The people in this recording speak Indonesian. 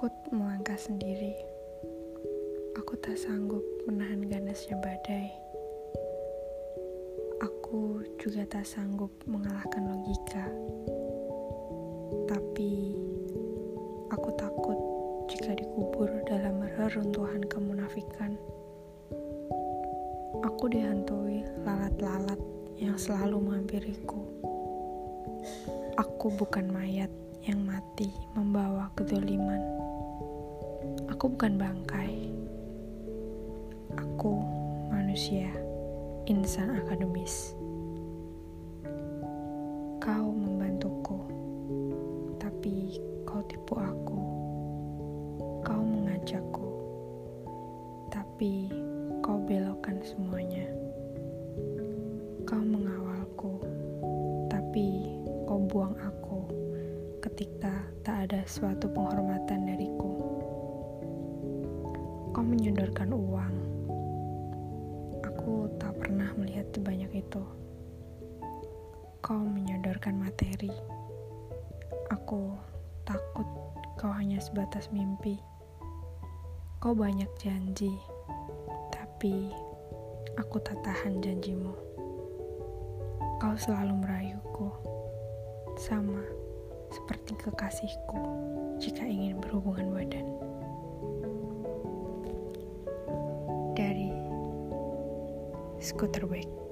takut melangkah sendiri. Aku tak sanggup menahan ganasnya badai. Aku juga tak sanggup mengalahkan logika. Tapi aku takut jika dikubur dalam reruntuhan kemunafikan. Aku dihantui lalat-lalat yang selalu menghampiriku. Aku bukan mayat yang mati membawa kedoliman. Aku bukan bangkai. Aku manusia, insan akademis. Kau membantuku, tapi kau tipu aku. Kau mengajakku, tapi kau belokkan semuanya. Kau mengawalku, tapi kau buang aku ketika tak ada suatu penghormatan dariku. Menyodorkan uang. Aku tak pernah melihat sebanyak itu. Kau menyodorkan materi. Aku takut kau hanya sebatas mimpi. Kau banyak janji, tapi aku tak tahan janjimu. Kau selalu merayuku, sama seperti kekasihku jika ingin berhubungan badan. Scotterbeck.